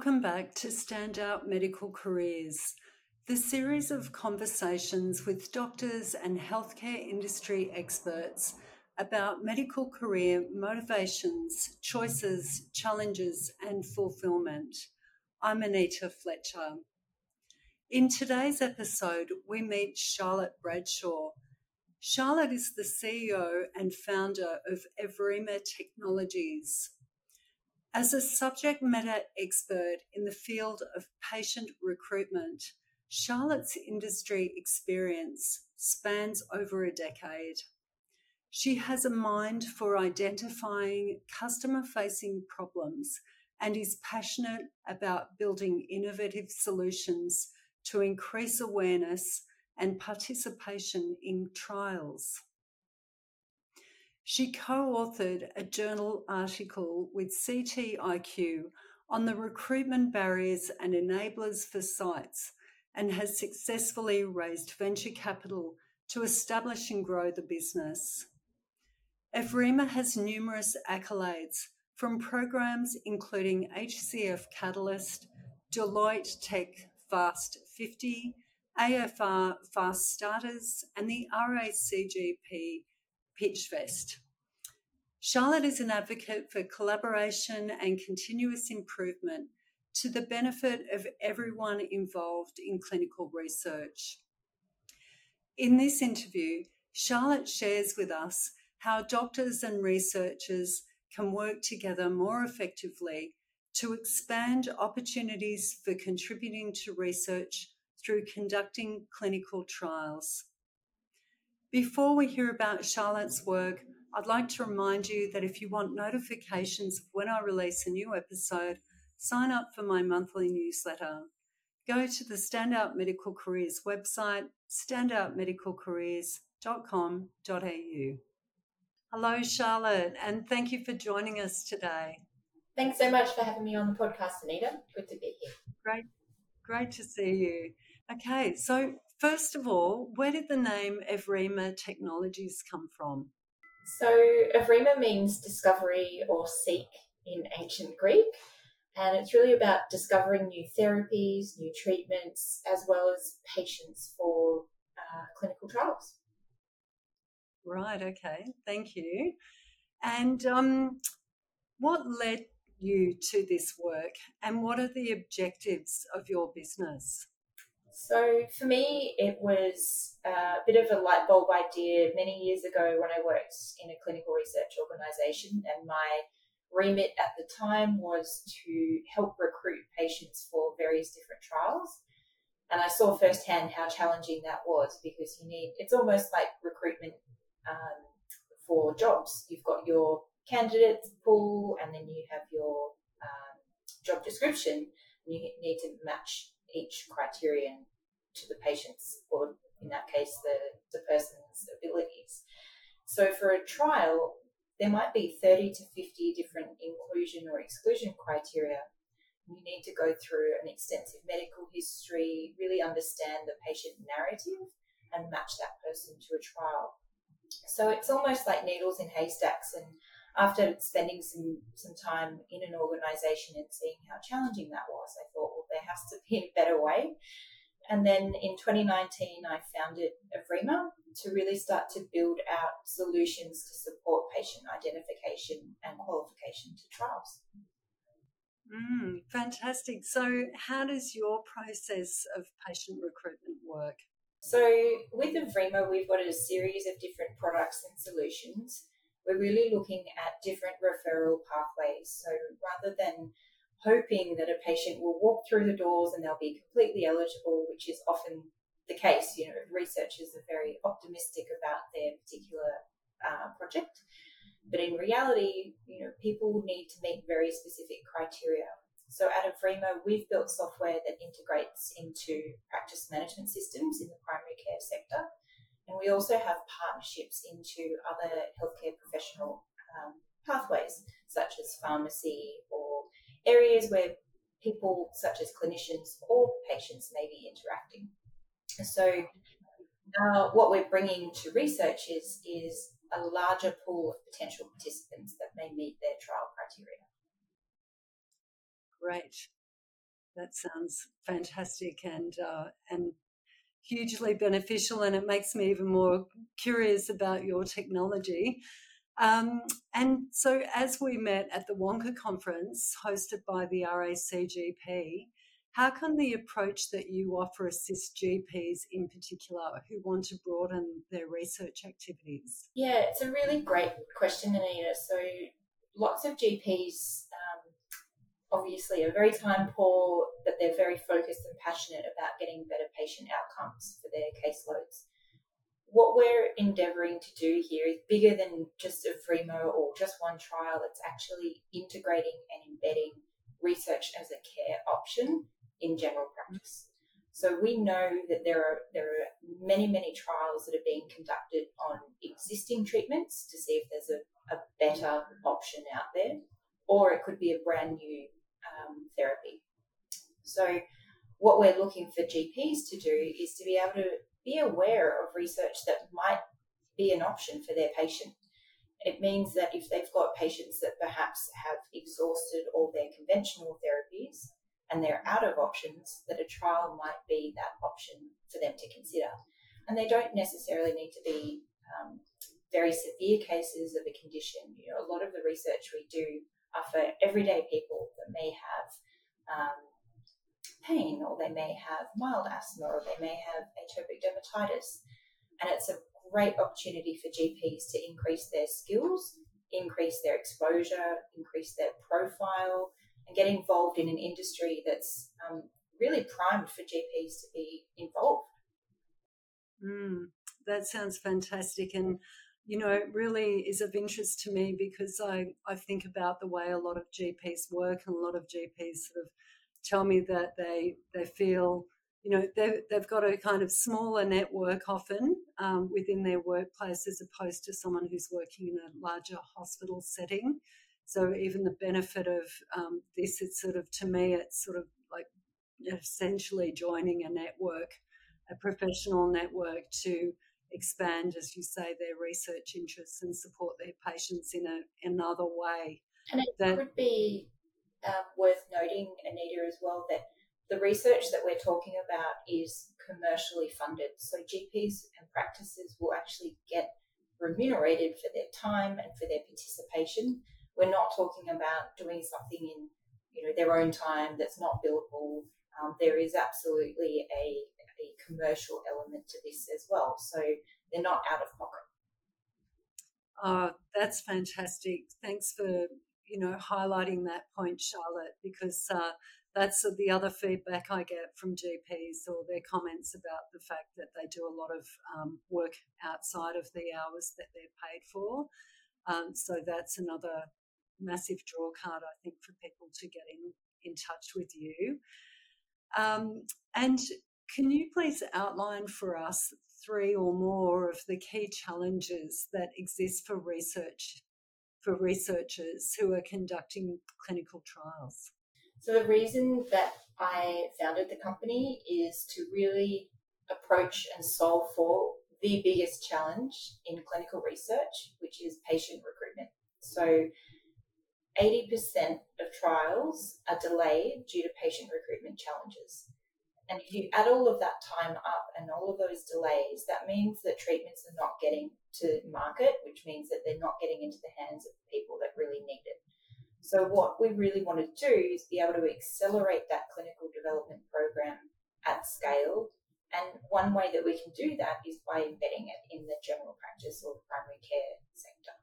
Welcome back to Standout Medical Careers, the series of conversations with doctors and healthcare industry experts about medical career motivations, choices, challenges, and fulfillment. I'm Anita Fletcher. In today's episode, we meet Charlotte Bradshaw. Charlotte is the CEO and founder of Evrima Technologies. As a subject matter expert in the field of patient recruitment, Charlotte's industry experience spans over a decade. She has a mind for identifying customer facing problems and is passionate about building innovative solutions to increase awareness and participation in trials. She co authored a journal article with CTIQ on the recruitment barriers and enablers for sites and has successfully raised venture capital to establish and grow the business. Evrima has numerous accolades from programs including HCF Catalyst, Deloitte Tech Fast 50, AFR Fast Starters, and the RACGP Pitchfest. Charlotte is an advocate for collaboration and continuous improvement to the benefit of everyone involved in clinical research. In this interview, Charlotte shares with us how doctors and researchers can work together more effectively to expand opportunities for contributing to research through conducting clinical trials. Before we hear about Charlotte's work, I'd like to remind you that if you want notifications of when I release a new episode, sign up for my monthly newsletter. Go to the Standout Medical Careers website, standoutmedicalcareers.com.au. Hello, Charlotte, and thank you for joining us today. Thanks so much for having me on the podcast, Anita. Good to be here. Great, great to see you. Okay, so first of all, where did the name Evrima Technologies come from? So, Evrima means discovery or seek in ancient Greek, and it's really about discovering new therapies, new treatments, as well as patients for uh, clinical trials. Right, okay, thank you. And um, what led you to this work, and what are the objectives of your business? So, for me, it was a bit of a light bulb idea many years ago when I worked in a clinical research organization, and my remit at the time was to help recruit patients for various different trials. And I saw firsthand how challenging that was because you need, it's almost like recruitment um, for jobs. You've got your candidates pool, and then you have your um, job description. And you need to match each criterion to the patient's, or in that case, the, the person's abilities. So for a trial, there might be 30 to 50 different inclusion or exclusion criteria. You need to go through an extensive medical history, really understand the patient narrative, and match that person to a trial. So it's almost like needles in haystacks. And after spending some, some time in an organization and seeing how challenging that was, I thought, well, there has to be a better way. And then in 2019, I founded Evrima to really start to build out solutions to support patient identification and qualification to trials. Mm, fantastic. So, how does your process of patient recruitment work? So, with Evrima, we've got a series of different products and solutions. We're really looking at different referral pathways. So, rather than hoping that a patient will walk through the doors and they'll be completely eligible, which is often the case, you know, researchers are very optimistic about their particular uh, project. But in reality, you know, people need to meet very specific criteria. So at Evrima, we've built software that integrates into practice management systems in the primary care sector. And we also have partnerships into other healthcare professional um, pathways, such as pharmacy or areas where people, such as clinicians or patients, may be interacting. So, now what we're bringing to researchers is a larger pool of potential participants that may meet their trial criteria. Great. that sounds fantastic and uh, and hugely beneficial, and it makes me even more curious about your technology. Um, and so, as we met at the WONCA conference hosted by the RACGP, how can the approach that you offer assist GPs in particular who want to broaden their research activities? Yeah, it's a really great question, Anita. So, lots of GPs um, obviously are very time poor, but they're very focused and passionate about getting better patient outcomes for their caseloads. What we're endeavouring to do here is bigger than just a FREMO or just one trial. It's actually integrating and embedding research as a care option in general practice. So we know that there are there are many many trials that are being conducted on existing treatments to see if there's a, a better option out there, or it could be a brand new um, therapy. So what we're looking for GPs to do is to be able to be aware of research that might be an option for their patient. It means that if they've got patients that perhaps have exhausted all their conventional therapies and they're out of options, that a trial might be that option for them to consider. And they don't necessarily need to be um, very severe cases of a condition. You know, a lot of the research we do are for everyday people that may have um, pain, or they may have mild asthma, or they may have atopic dermatitis. And it's a great opportunity for GPs to increase their skills, increase their exposure, increase their profile, and get involved in an industry that's um, really primed for GPs to be involved. Mm, that sounds fantastic. And, you know, really is of interest to me because I, I think about the way a lot of GPs work and a lot of GPs sort of tell me that they, they feel, you know, they've got a kind of smaller network often um, within their workplace as opposed to someone who's working in a larger hospital setting. So even the benefit of um, this, it's sort of to me, it's sort of like essentially joining a network, a professional network to expand, as you say, their research interests and support their patients in a, another way. And it that, would be um, worth noting, Anita, as well, that the research that we're talking about is commercially funded. So GPs and practices will actually get remunerated for their time and for their participation. We're not talking about doing something in you know their own time that's not billable. Um, there is absolutely a, a commercial element to this as well, so they're not out of pocket. Oh, that's fantastic. Thanks for you know highlighting that point, Charlotte, because uh, that's the other feedback I get from GPs or their comments about the fact that they do a lot of um, work outside of the hours that they're paid for. Um, so that's another massive draw card, I think, for people to get in, in touch with you. Um, and can you please outline for us three or more of the key challenges that exist for research for researchers who are conducting clinical trials? So the reason that I founded the company is to really approach and solve for the biggest challenge in clinical research, which is patient recruitment. So 80% of trials are delayed due to patient recruitment challenges. And if you add all of that time up and all of those delays, that means that treatments are not getting to market, which means that they're not getting into the hands of people that really need it. So, what we really want to do is be able to accelerate that clinical development program at scale. And one way that we can do that is by embedding it in the general practice or primary care sector.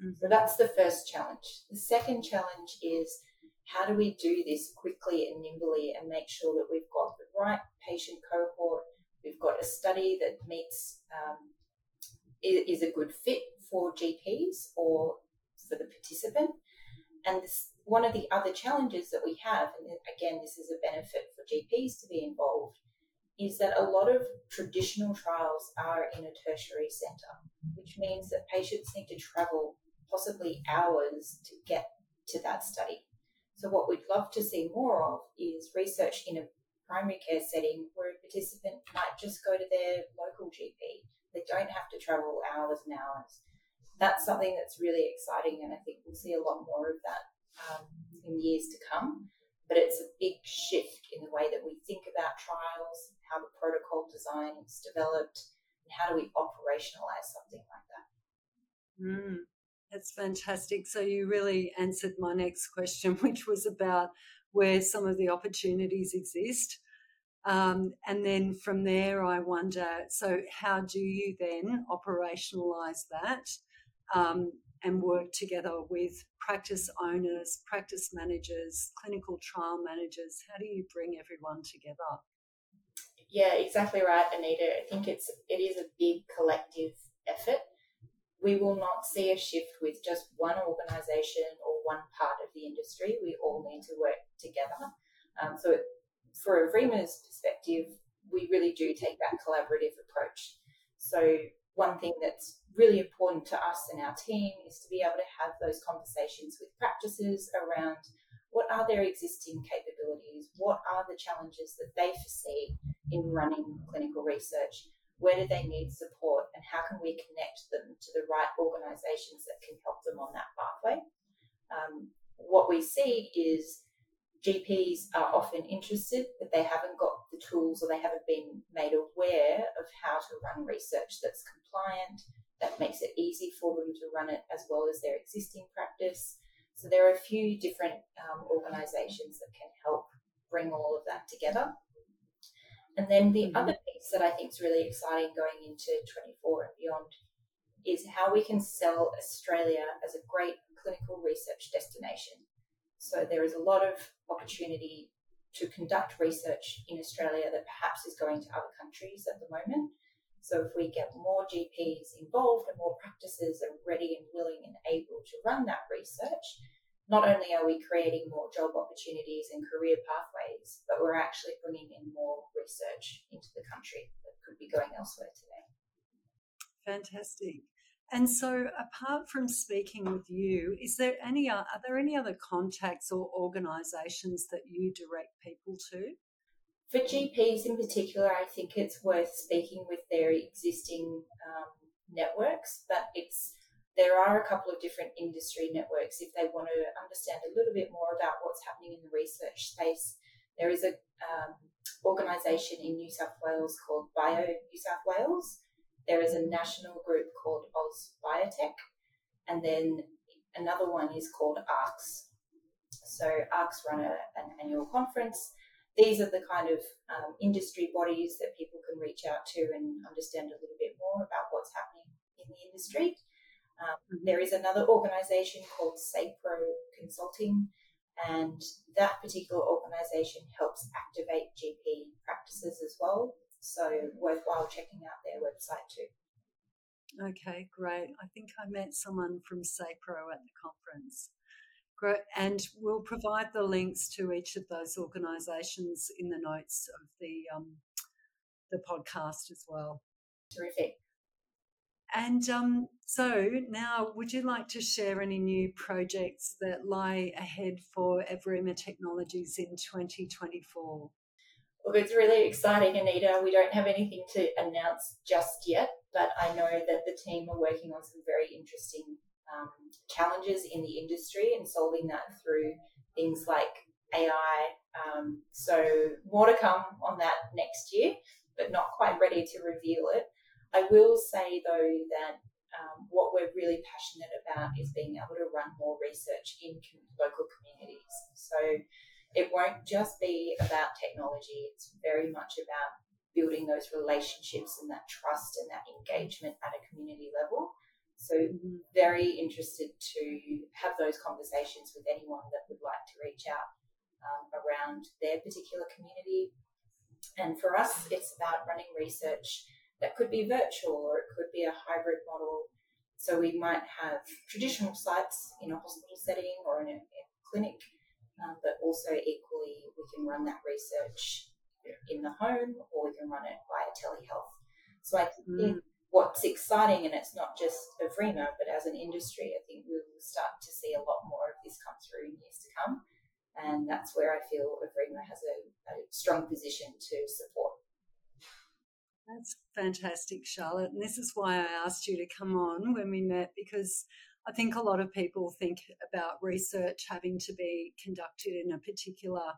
Mm-hmm. So that's the first challenge. The second challenge is how do we do this quickly and nimbly and make sure that we've got the right patient cohort, we've got a study that meets um, is a good fit for GPs or for the participant. And this, one of the other challenges that we have, and again, this is a benefit for GPs to be involved, is that a lot of traditional trials are in a tertiary centre, which means that patients need to travel possibly hours to get to that study. So, what we'd love to see more of is research in a primary care setting where a participant might just go to their local GP. They don't have to travel hours and hours. That's something that's really exciting, and I think we'll see a lot more of that um, in years to come. but it's a big shift in the way that we think about trials, how the protocol design is developed, and how do we operationalize something like that. Mm, that's fantastic. So you really answered my next question, which was about where some of the opportunities exist. Um, and then from there, I wonder so, how do you then operationalize that um, and work together with practice owners, practice managers, clinical trial managers? How do you bring everyone together? Yeah, exactly right, Anita. I think it's it is a big collective effort. We will not see a shift with just one organisation or one part of the industry. We all need to work together. Um, so, for Evrima's perspective, we really do take that collaborative approach. So, one thing that's really important to us and our team is to be able to have those conversations with practices around what are their existing capabilities, what are the challenges that they foresee in running clinical research, where do they need support, and how can we connect them to the right organisations that can help them on that pathway. Um, what we see is GPs are often interested, but they haven't got the tools or they haven't been made aware of how to run research that's compliant, that makes it easy for them to run it as well as their existing practice. So there are a few different um, organisations that can help bring all of that together. And then the mm-hmm. other piece that I think is really exciting going into 24 and beyond is how we can sell Australia as a great clinical research destination. So there is a lot of opportunity to conduct research in Australia that perhaps is going to other countries at the moment. So if we get more GPs involved and more practices are ready and willing and able to run that research, not only are we creating more job opportunities and career pathways, but we're actually bringing in more research into the country that could be going elsewhere today. Fantastic. And so, apart from speaking with you, is there any are there any other contacts or organisations that you direct people to? For GPs in particular, I think it's worth speaking with their existing um, networks, but it's there are a couple of different industry networks if they want to understand a little bit more about what's happening in the research space. There is a um, organisation in New South Wales called Bio New South Wales. There is a national group called AusBiotech, and then another one is called ARCS. So ARCS run a, an annual conference these are the kind of um, industry bodies that people can reach out to and understand a little bit more about what's happening in the industry. Um, there is another organisation called SAPRO Consulting, and that particular organisation helps activate GP practices as well. So, worthwhile checking out their website too. Okay, great. I think I met someone from SAPRO at the conference. Great. And we'll provide the links to each of those organisations in the notes of the um, the podcast as well. Terrific. And um, so now, would you like to share any new projects that lie ahead for Evrima Technologies in 2024? Look, it's really exciting, Anita. We don't have anything to announce just yet, but I know that the team are working on some very interesting um, challenges in the industry and solving that through things like AI. Um, so more to come on that next year, but not quite ready to reveal it. I will say though that um, what we're really passionate about is being able to run more research in local communities. So it won't just be about technology, it's very much about building those relationships and that trust and that engagement at a community level. So, very interested to have those conversations with anyone that would like to reach out um, around their particular community. And for us, it's about running research that could be virtual or it could be a hybrid model. So, we might have traditional sites in a hospital setting or in a, a clinic, um, but also equally, we can run that research in the home or we can run it via telehealth. So, I think. Mm what's exciting, and it's not just Evrima, but as an industry, I think we will start to see a lot more of this come through in years to come. And that's where I feel Evrima has a, a strong position to support. That's fantastic, Charlotte. And this is why I asked you to come on when we met because I think a lot of people think about research having to be conducted in a particular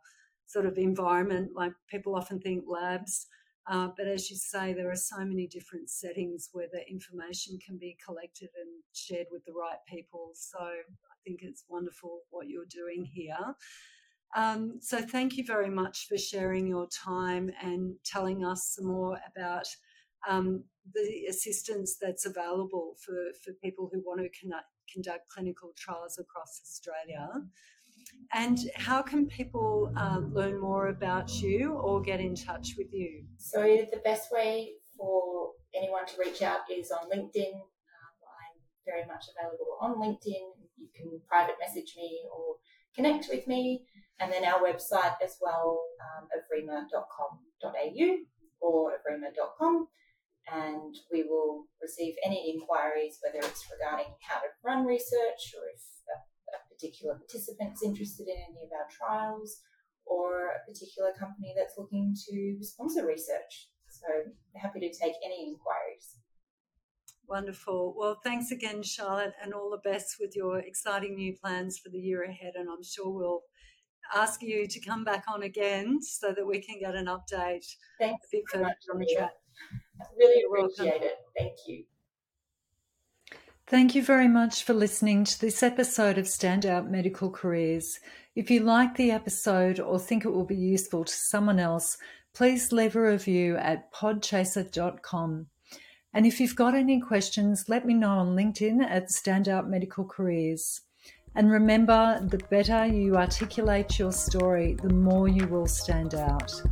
sort of environment, like people often think labs. Uh, but as you say, there are so many different settings where the information can be collected and shared with the right people. So I think it's wonderful what you're doing here. Um, so thank you very much for sharing your time and telling us some more about um, the assistance that's available for, for people who want to conduct, conduct clinical trials across Australia. And how can people uh, learn more about you or get in touch with you? So, the best way for anyone to reach out is on LinkedIn. Um, I'm very much available on LinkedIn. You can private message me or connect with me. And then our website as well, um, evrima.com.au or evrima.com. And we will receive any inquiries, whether it's regarding how to run research or if a particular participants interested in any of our trials or a particular company that's looking to sponsor research. So happy to take any inquiries. Wonderful. Well, thanks again, Charlotte, and all the best with your exciting new plans for the year ahead. And I'm sure we'll ask you to come back on again so that we can get an update. Thanks a bit further on the track. Really appreciate it. Thank you. Thank you very much for listening to this episode of Standout Medical Careers. If you like the episode or think it will be useful to someone else, please leave a review at podchaser.com. And if you've got any questions, let me know on LinkedIn at Standout Medical Careers. And remember, the better you articulate your story, the more you will stand out.